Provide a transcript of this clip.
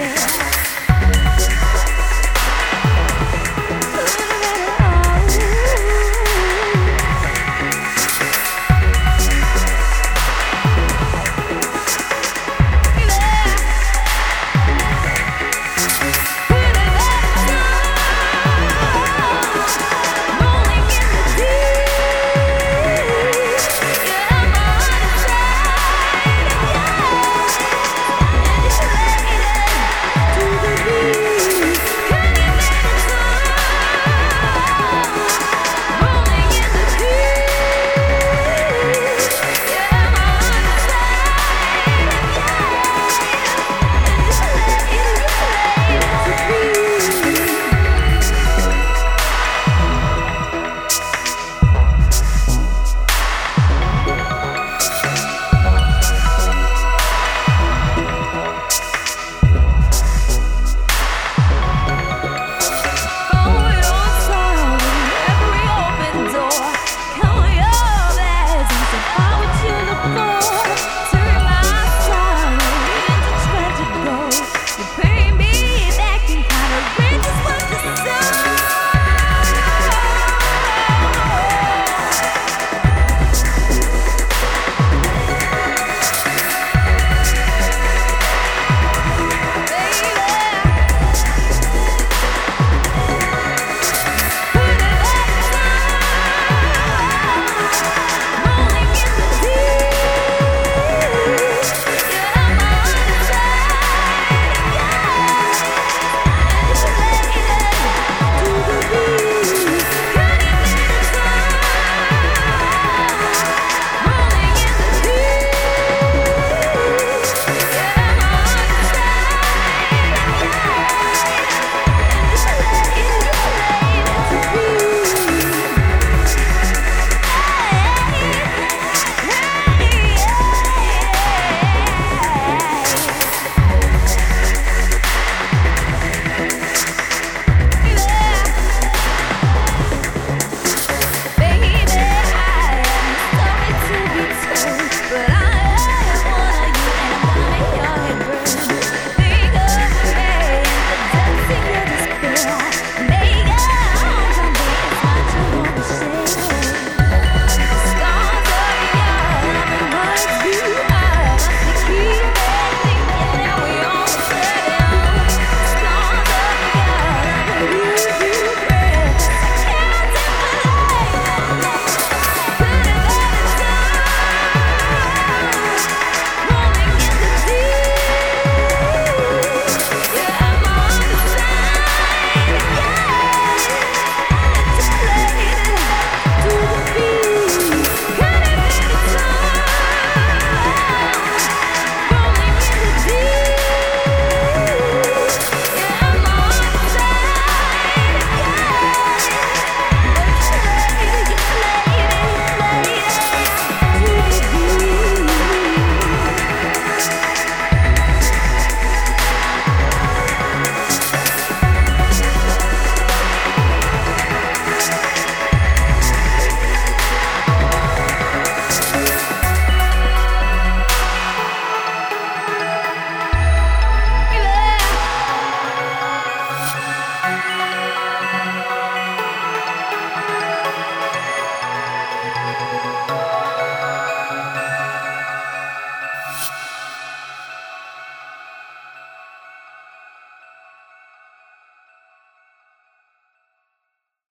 dancing.